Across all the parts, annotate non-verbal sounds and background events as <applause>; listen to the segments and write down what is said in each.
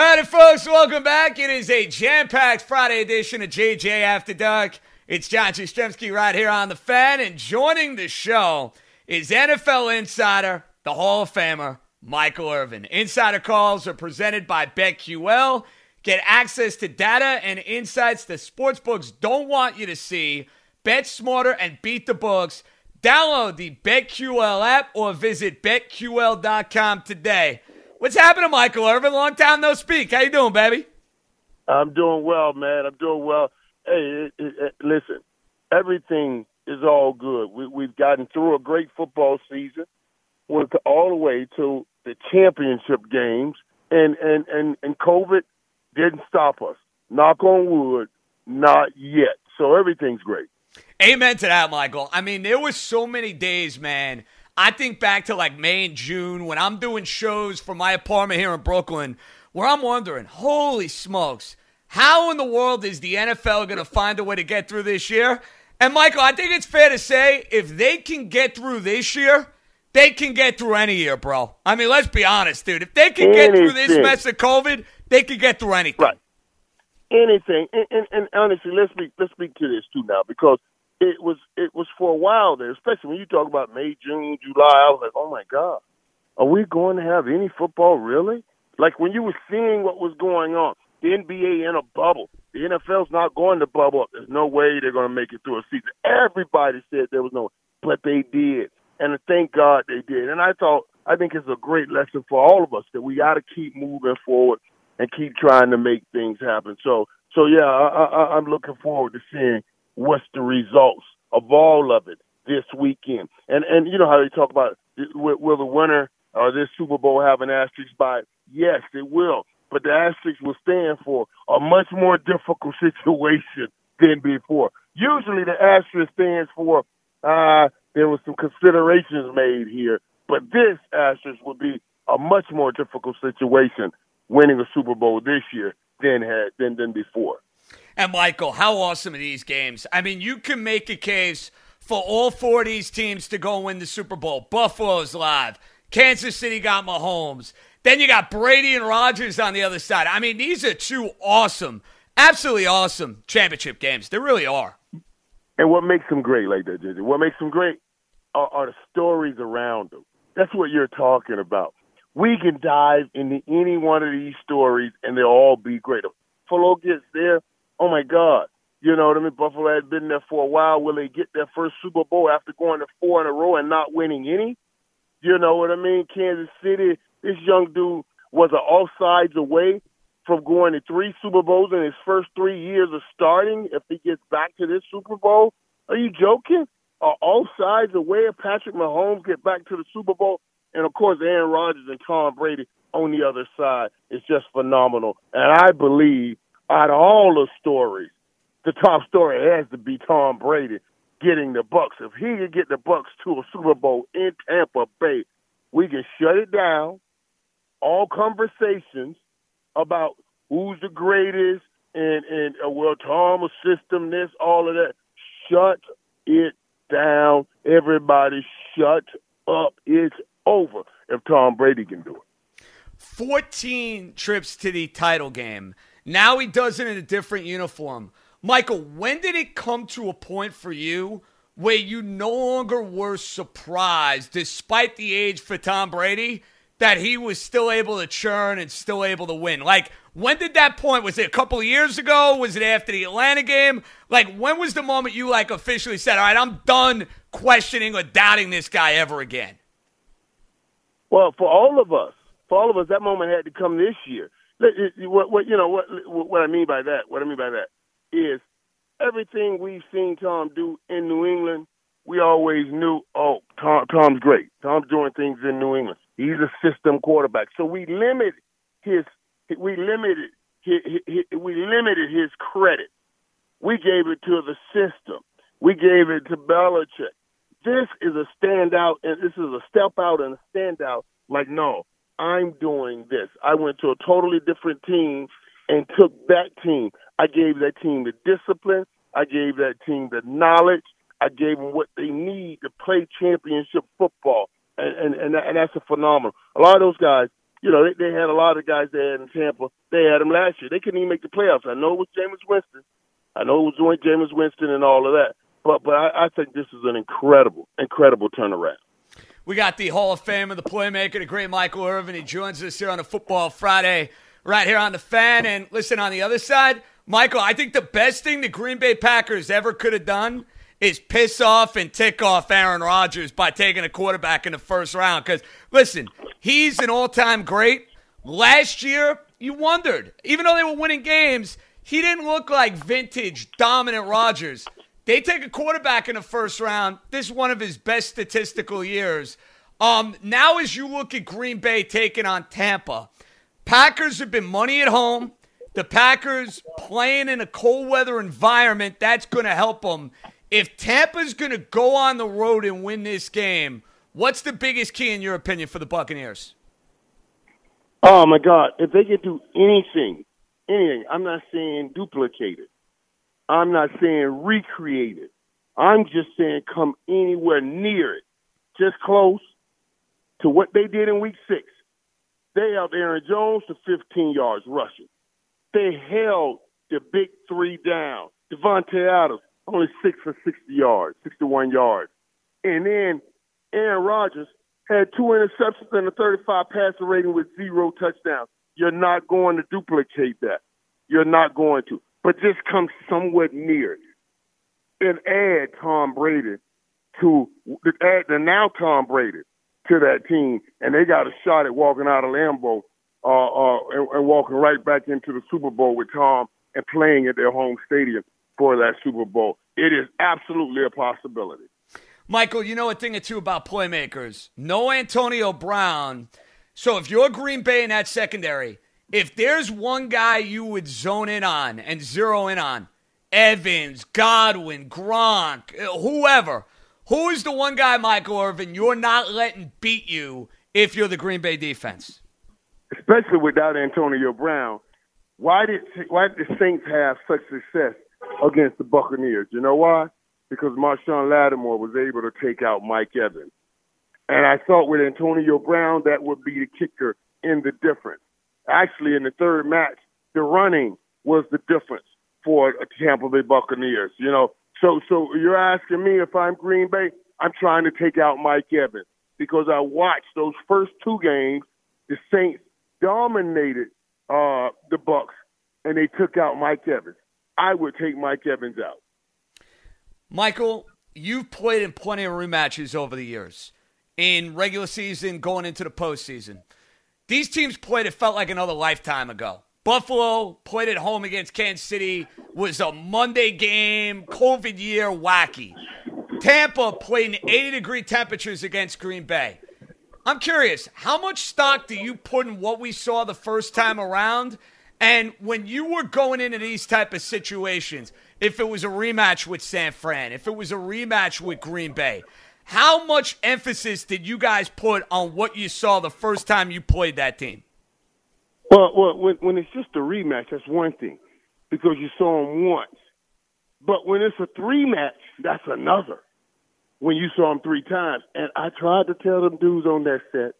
Howdy, folks. Welcome back. It is a jam packed Friday edition of JJ After Dark. It's John Jastremski right here on the fan, and joining the show is NFL insider, the Hall of Famer, Michael Irvin. Insider calls are presented by BetQL. Get access to data and insights the sportsbooks don't want you to see. Bet smarter and beat the books. Download the BetQL app or visit betql.com today. What's happening, Michael Irvin? Long time no speak. How you doing, baby? I'm doing well, man. I'm doing well. Hey, it, it, it, listen, everything is all good. We, we've gotten through a great football season. We're all the way to the championship games, and and and and COVID didn't stop us. Knock on wood, not yet. So everything's great. Amen to that, Michael. I mean, there was so many days, man I think back to like May and June when I'm doing shows from my apartment here in Brooklyn where I'm wondering, holy smokes, how in the world is the NFL going to find a way to get through this year? And Michael, I think it's fair to say if they can get through this year, they can get through any year, bro. I mean, let's be honest, dude. If they can get through this mess of COVID, they can get through anything. Right. Anything. And, and, and honestly, let's speak, let's speak to this too now because it was it was for a while there, especially when you talk about May, June, July. I was like, oh my god, are we going to have any football really? Like when you were seeing what was going on, the NBA in a bubble, the NFL's not going to bubble up. There's no way they're going to make it through a season. Everybody said there was no, but they did, and thank God they did. And I thought I think it's a great lesson for all of us that we got to keep moving forward and keep trying to make things happen. So so yeah, I, I, I'm looking forward to seeing what's the results of all of it this weekend. And and you know how they talk about will, the winner or this Super Bowl have an asterisk by? Yes, it will. But the asterisk will stand for a much more difficult <laughs> situation than before. Usually the asterisk stands for uh, there was some considerations made here, but this asterisk would be a much more difficult situation winning a Super Bowl this year than had than than before. And Michael, how awesome are these games? I mean, you can make a case for all four of these teams to go win the Super Bowl. Buffalo's live. Kansas City got Mahomes. Then you got Brady and Rodgers on the other side. I mean, these are two awesome, absolutely awesome championship games. They really are. And what makes them great like that, JJ? What makes them great are, are the stories around them. That's what you're talking about. We can dive into any one of these stories and they'll all be great. If Buffalo gets there, oh my God, you know what I mean? Buffalo had been there for a while. Will they get their first Super Bowl after going to four in a row and not winning any? You know what I mean? Kansas City, this young dude was an offsides away from going to three Super Bowls in his first three years of starting. If he gets back to this Super Bowl, are you joking? Are offsides away if Patrick Mahomes get back to the Super Bowl? And of course, Aaron Rodgers and Tom Brady on the other side is just phenomenal. And I believe out of all the stories, the top story has to be Tom Brady getting the Bucs. If he can get the Bucs to a Super Bowl in Tampa Bay, we can shut it down. All conversations about who's the greatest and and uh, well Tom's system, this, all of that. Shut it down. Everybody, shut up. It's over if Tom Brady can do it. 14 trips to the title game. Now he does it in a different uniform. Michael, when did it come to a point for you where you no longer were surprised, despite the age for Tom Brady, that he was still able to churn and still able to win? Like, when did that point? Was it a couple of years ago? Was it after the Atlanta game? Like, when was the moment you like officially said, "All right, I'm done questioning or doubting this guy ever again"? Well, for all of us, for all of us, that moment had to come this year. What, what you know, what what I mean by that, what I mean by that is everything we've seen Tom do in New England. We always knew, oh, Tom, Tom's great. Tom's doing things in New England. He's a system quarterback. So we limited his, we limited, his, we limited his credit. We gave it to the system. We gave it to Belichick. This is a standout, and this is a step out and a standout. Like, no, I'm doing this. I went to a totally different team and took that team. I gave that team the discipline. I gave that team the knowledge. I gave them what they need to play championship football, and and and, and that's a phenomenal. A lot of those guys, you know, they, they had a lot of guys they had in Tampa. They had them last year. They couldn't even make the playoffs. I know it was Jameis Winston. I know it was Jameis Winston and all of that. But but I, I think this is an incredible, incredible turnaround. We got the Hall of Fame of the playmaker, the great Michael Irvin. He joins us here on a Football Friday, right here on the Fan. And listen, on the other side, Michael, I think the best thing the Green Bay Packers ever could have done is piss off and tick off Aaron Rodgers by taking a quarterback in the first round. Because, listen, he's an all time great. Last year, you wondered, even though they were winning games, he didn't look like vintage, dominant Rodgers. They take a quarterback in the first round. This is one of his best statistical years. Um, now, as you look at Green Bay taking on Tampa, Packers have been money at home. The Packers playing in a cold weather environment, that's going to help them. If Tampa's going to go on the road and win this game, what's the biggest key, in your opinion, for the Buccaneers? Oh, my God. If they can do anything, anything, I'm not saying duplicate it, I'm not saying recreate it. I'm just saying come anywhere near it, just close to what they did in week six. They held Aaron Jones to 15 yards rushing. They held the big three down. Davante Adams, only six for 60 yards, 61 yards. And then Aaron Rodgers had two interceptions and a 35 passer rating with zero touchdowns. You're not going to duplicate that. You're not going to. But just come somewhat near. And add Tom Brady to add the now Tom Brady to that team, and they got a shot at walking out of Lambeau uh, uh, and, and walking right back into the Super Bowl with Tom and playing at their home stadium for that Super Bowl. It is absolutely a possibility. Michael, you know a thing or two about playmakers. No Antonio Brown. So if you're Green Bay in that secondary, if there's one guy you would zone in on and zero in on, Evans, Godwin, Gronk, uh, whoever, who is the one guy, Michael Irvin, you're not letting beat you if you're the Green Bay defense? especially without Antonio Brown. Why did why did the Saints have such success against the Buccaneers? You know why? Because Marshon Lattimore was able to take out Mike Evans. And I thought with Antonio Brown, that would be the kicker in the difference. Actually, in the third match, the running was the difference for Tampa Bay Buccaneers. You know, so so you're asking me if I'm Green Bay, I'm trying to take out Mike Evans because I watched those first two games. The Saints dominated uh, the Bucs, and they took out Mike Evans. I would take Mike Evans out. Michael, you've played in plenty of rematches over the years, in regular season, going into the postseason. These teams played. It felt like another lifetime ago. Buffalo played at home against Kansas City. Was a Monday game, COVID year, wacky. Tampa played in 80 degree temperatures against Green Bay. I'm curious, how much stock do you put in what we saw the first time around? And when you were going into these type of situations, if it was a rematch with San Fran, if it was a rematch with Green Bay, how much emphasis did you guys put on what you saw the first time you played that team? Well, well when, when it's just a rematch, that's one thing because you saw them once. But when it's a three match, that's another when you saw him three times. And I tried to tell them dudes on that set,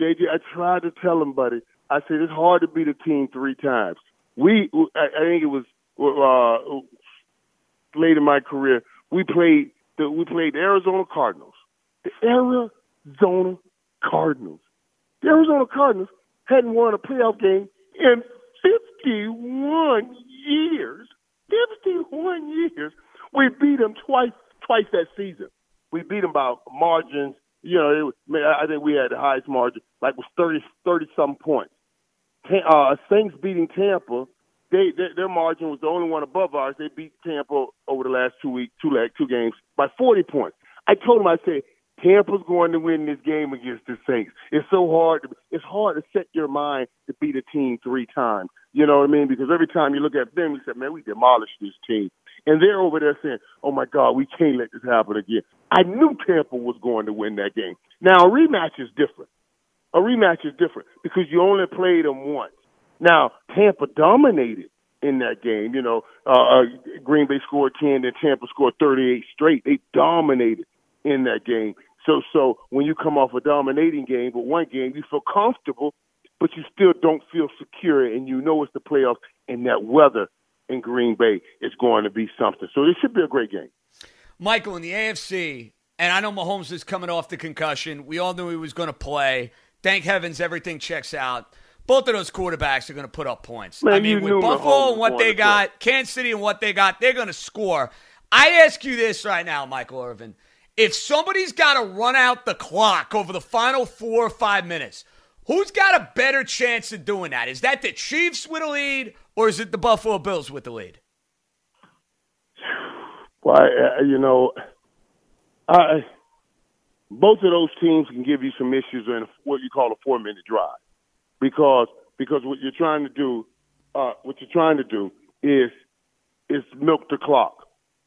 JJ, I tried to tell them, buddy, I said, it's hard to beat a team three times. We, I, I think it was uh, late in my career, we played the, we played the Arizona Cardinals. The Arizona Cardinals. The Arizona Cardinals hadn't won a playoff game in 51 years. 51 years. We beat them twice twice that season. We beat them by margins. You know, it, was, I think we had the highest margin, like was 30 30 some points. Uh, Saints beating Tampa they, they their margin was the only one above ours. They beat Tampa over the last two weeks, two leg, two games by 40 points. I told them, I said, Tampa's going to win this game against the Saints. It's so hard. To, it's hard to set your mind to beat a team three times. You know what I mean? Because every time you look at them, you say, man, we demolished this team. And they're over there saying, oh my God, we can't let this happen again. I knew Tampa was going to win that game. Now, a rematch is different. A rematch is different because you only played them once. Now, Tampa dominated in that game. You know, uh, uh, Green Bay scored 10, and Tampa scored 38 straight. They dominated in that game. So, so when you come off a dominating game, but one game, you feel comfortable, but you still don't feel secure, and you know it's the playoffs, and that weather in Green Bay is going to be something. So this should be a great game. Michael, in the AFC, and I know Mahomes is coming off the concussion. We all knew he was going to play. Thank heavens everything checks out both of those quarterbacks are going to put up points. Man, I mean, with Buffalo and what they got, Kansas City and what they got, they're going to score. I ask you this right now, Michael Irvin. If somebody's got to run out the clock over the final four or five minutes, who's got a better chance of doing that? Is that the Chiefs with a lead, or is it the Buffalo Bills with the lead? Well, I, you know, I, both of those teams can give you some issues in what you call a four-minute drive because because what you're trying to do, uh, what you're trying to do is is milk the clock.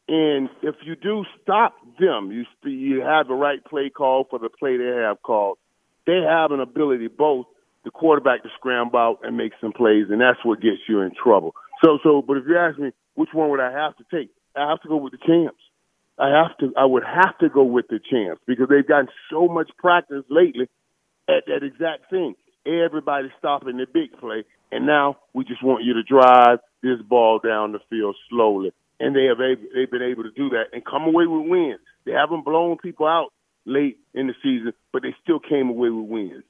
And if you do stop them, you you have the right play call for the play they have called. They have an ability both the quarterback to scramble out and make some plays, and that's what gets you in trouble. So so, but if you ask me which one would I have to take, I have to go with the champs. I have to. I would have to go with the champs because they've gotten so much practice lately at that exact thing. Everybody's stopping the big play, and now we just want you to drive this ball down the field slowly. And they have they've been able to do that and come away with wins. They haven't blown people out late in the season, but they still came away with wins.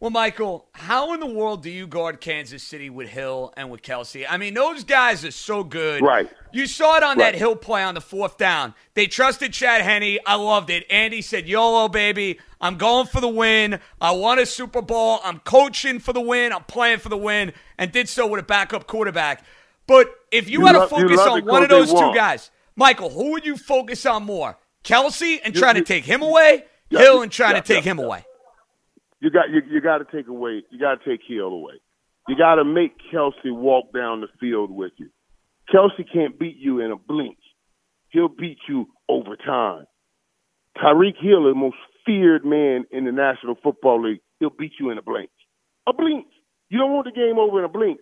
Well, Michael, how in the world do you guard Kansas City with Hill and with Kelce? I mean, those guys are so good. Right. You saw it on right. that Hill play on the fourth down. They trusted Chad Henne. I loved it. Andy said, YOLO, baby. I'm going for the win. I want a Super Bowl. I'm coaching for the win. I'm playing for the win. And did so with a backup quarterback. But if you, you had love, to focus on one of those two guys, Michael, who would you focus on more? Kelce and trying to take him away? Yeah, Hill and trying yeah, to take yeah, him away? You got you, you got to take away. You got to take Hill away. You got to make Kelce walk down the field with you. Kelce can't beat you in a blink. He'll beat you over time. Tyreek Hill is the most feared man in the National Football League. He'll beat you in a blink. A blink. You don't want the game over in a blink.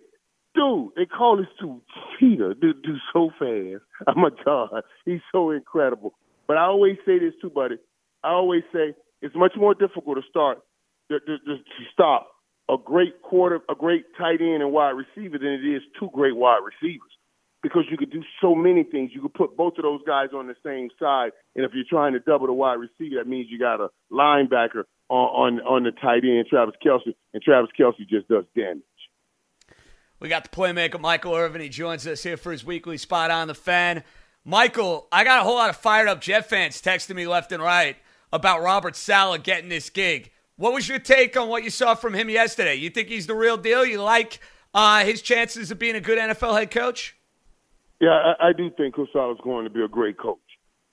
Dude, they call this dude Cheetah. Dude, dude so fast. <laughs> Oh my God. He's so incredible. But I always say this too, buddy. I always say it's much more difficult to start to, to, to stop a great quarter, a great tight end and wide receiver than it is two great wide receivers. Because you could do so many things. You could put both of those guys on the same side, and if you're trying to double the wide receiver, that means you got a linebacker on on, on the tight end, Travis Kelce, and Travis Kelce just does damage. We got the playmaker Michael Irvin. He joins us here for his weekly spot on the fan. Michael, I got a whole lot of fired up Jet fans texting me left and right about Robert Saleh getting this gig. What was your take on what you saw from him yesterday? You think he's the real deal? You like uh, his chances of being a good NFL head coach? Yeah, I, I do think Coach is going to be a great coach.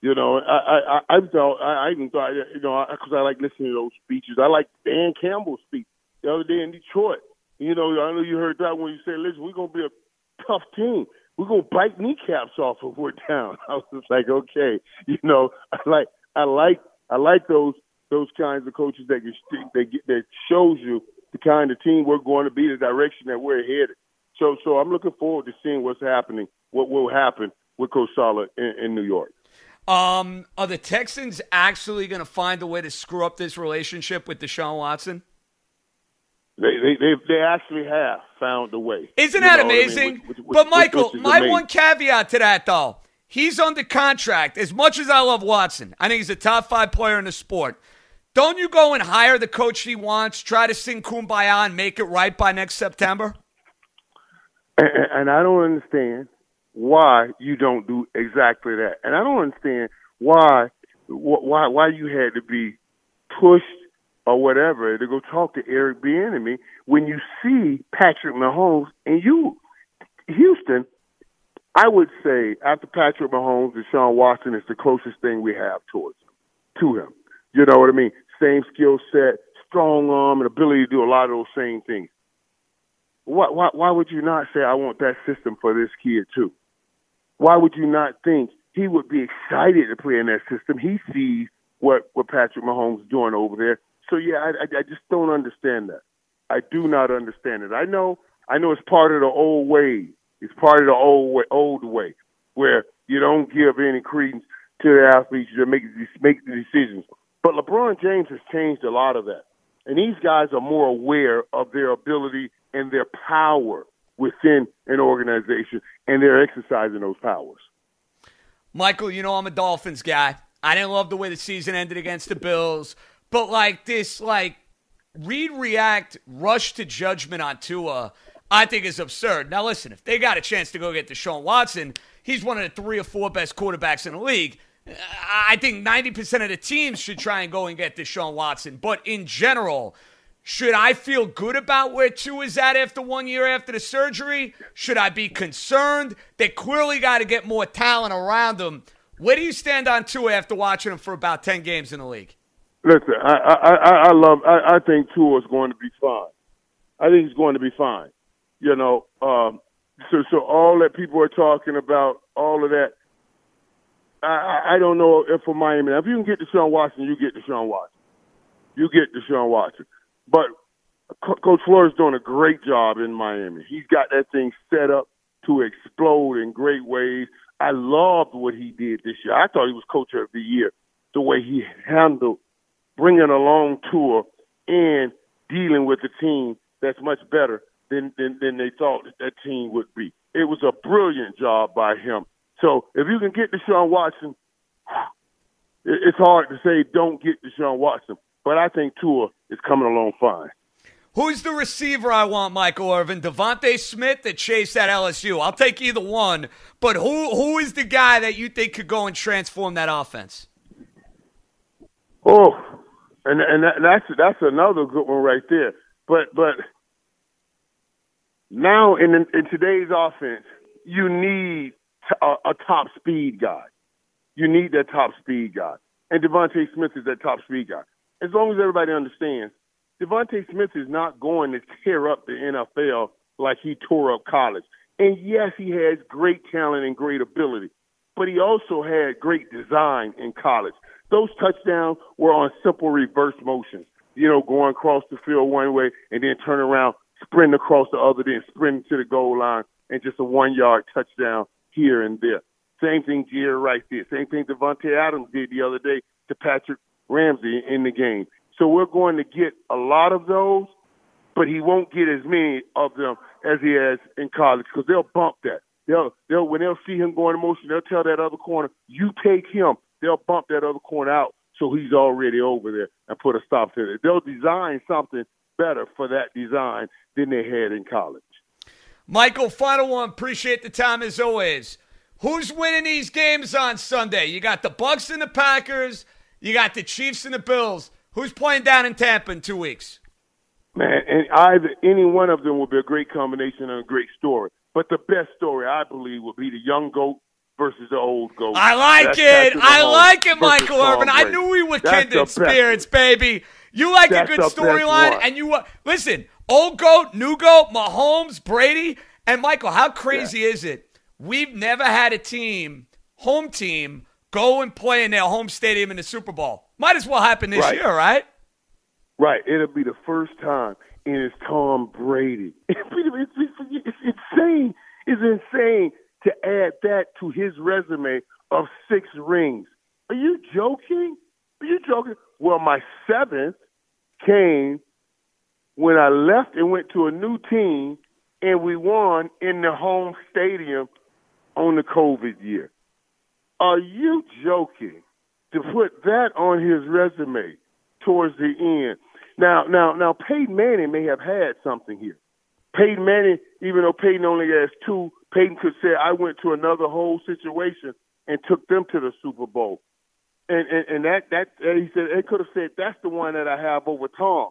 You know, I I I I, I even thought you know because I, I like listening to those speeches. I like Dan Campbell's speech the other day in Detroit. You know, I know you heard that when you said, "Listen, we're gonna be a tough team. We're gonna bite kneecaps off if we're down." <laughs> I was just like, okay, you know, I like I like I like those those kinds of coaches that that that shows you the kind of team we're going to be, the direction that we're headed. So, so I'm looking forward to seeing what's happening, what will happen with Coach Saleh in, in New York. Um, are the Texans actually going to find a way to screw up this relationship with Deshaun Watson? They they they, they actually have found a way. Isn't that amazing? I mean? which, which, but Michael, my amazing. one caveat to that though, He's under contract. As much as I love Watson, I think he's a top five player in the sport. Don't you go and hire the coach he wants, try to sing kumbaya and make it right by next September? And, and I don't understand why you don't do exactly that. And I don't understand why why why you had to be pushed or whatever to go talk to Eric Bieniemy when you see Patrick Mahomes and you Houston. I would say after Patrick Mahomes, Deshaun Watson is the closest thing we have towards to him. You know what I mean? Same skill set, strong arm, and ability to do a lot of those same things. Why, why, why would you not say I want that system for this kid too? Why would you not think he would be excited to play in that system? He sees what what Patrick Mahomes is doing over there. So yeah, I, I, I just don't understand that. I do not understand it. I know I know it's part of the old way. It's part of the old way, old way where you don't give any credence to the athletes that make make the decisions. But LeBron James has changed a lot of that, and these guys are more aware of their ability and their power within an organization, and they're exercising those powers. Michael, you know I'm a Dolphins guy. I didn't love the way the season ended against the Bills, but like this, like read, react, rush to judgment on Tua, I think is absurd. Now listen, if they got a chance to go get Deshaun Watson, he's one of the three or four best quarterbacks in the league. I think 90% of the teams should try and go and get Deshaun Watson. But in general, should I feel good about where Tua is at after one year after the surgery? Should I be concerned? They clearly got to get more talent around him. Where do you stand on Tua after watching him for about 10 games in the league? Listen, I, I, I love, I, I think Tua is going to be fine. I think he's going to be fine. You know, um, so, so all that people are talking about, all of that, I, I don't know if for Miami. Now, if you can get Deshaun Watson, you get Deshaun Watson. You get Deshaun Watson. But Coach Flores doing a great job in Miami. He's got that thing set up to explode in great ways. I loved what he did this year. I thought he was coach of the year. The way he handled bringing a long tour and dealing with a team that's much better than, than, than they thought that team would be. It was a brilliant job by him. So if you can get Deshaun Watson, it's hard to say don't get Deshaun Watson. But I think Tua is coming along fine. Who's the receiver I want, Michael Irvin? DeVonta Smith that Chase at LSU. I'll take either one. But who who is the guy that you think could go and transform that offense? Oh, and and that, that's that's another good one right there. But but now in in today's offense, you need a, top speed guy. You need that top speed guy, and DeVonta Smith is that top speed guy as long as everybody understands, DeVonta Smith is not going to tear up the NFL like he tore up college. And yes, he has great talent and great ability, but he also had great design in college. Those touchdowns were on simple reverse motions, you know, going across the field one way and then turn around, sprint across the other, then sprint to the goal line, and just a one yard touchdown here and there. Same thing Jerry Rice did. Same thing Davante Adams did the other day to Patrick Ramsey in the game. So we're going to get a lot of those, but he won't get as many of them as he has in college because they'll bump that. They'll they'll when they'll see him going in motion, they'll tell that other corner, "You take him." They'll bump that other corner out so he's already over there and put a stop to it. They'll design something better for that design than they had in college. Michael, final one. Appreciate the time as always. Who's winning these games on Sunday? You got the Bucs and the Packers. You got the Chiefs and the Bills. Who's playing down in Tampa in two weeks? Man, and either any one of them will be a great combination and a great story. But the best story, I believe, will be the young goat versus the old goat. I like that's, it. That's I like it, Michael Irvin. I knew we were that's kindred spirits, baby. You like a good storyline, and you listen. Old goat, new goat, Mahomes, Brady, and Michael. How crazy yeah. is it? We've never had a team, home team, go and play in their home stadium in the Super Bowl. Might as well happen this right. year, right? Right. It'll be the first time, and it's Tom Brady. It's, <laughs> it's, it's insane. It's insane to add that to his resume of six rings. Are you joking? Are you joking? Well, my seventh came when I left and went to a new team, and we won in the home stadium on the COVID year. Are you joking to put that on his resume towards the end? Now, now, now, Peyton Manning may have had something here. Peyton Manning, even though Peyton only has two, Peyton could say, I went to another whole situation and took them to the Super Bowl. And and, and that that he said he could have said that's the one that I have over Tom.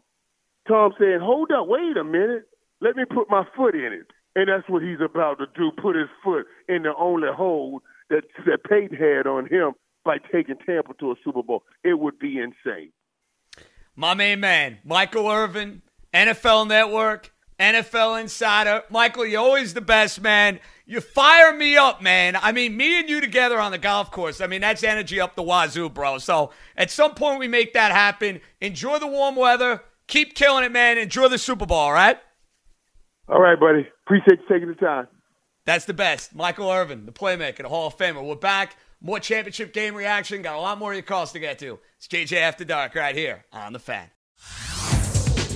Tom saying, Hold up, wait a minute. Let me put my foot in it. And that's what he's about to do, put his foot in the only hold that that Peyton had on him by taking Tampa to a Super Bowl. It would be insane. My main man, Michael Irvin, NFL Network, NFL Insider. Michael, you're always the best, man. You fire me up, man. I mean, me and you together on the golf course. I mean, that's energy up the wazoo, bro. So at some point, we make that happen. Enjoy the warm weather. Keep killing it, man. Enjoy the Super Bowl, all right? All right, buddy. Appreciate you taking the time. That's the best. Michael Irvin, the playmaker, the Hall of Famer. We're back. More championship game reaction. Got a lot more of your calls to get to. It's JJ After Dark right here on The Fan.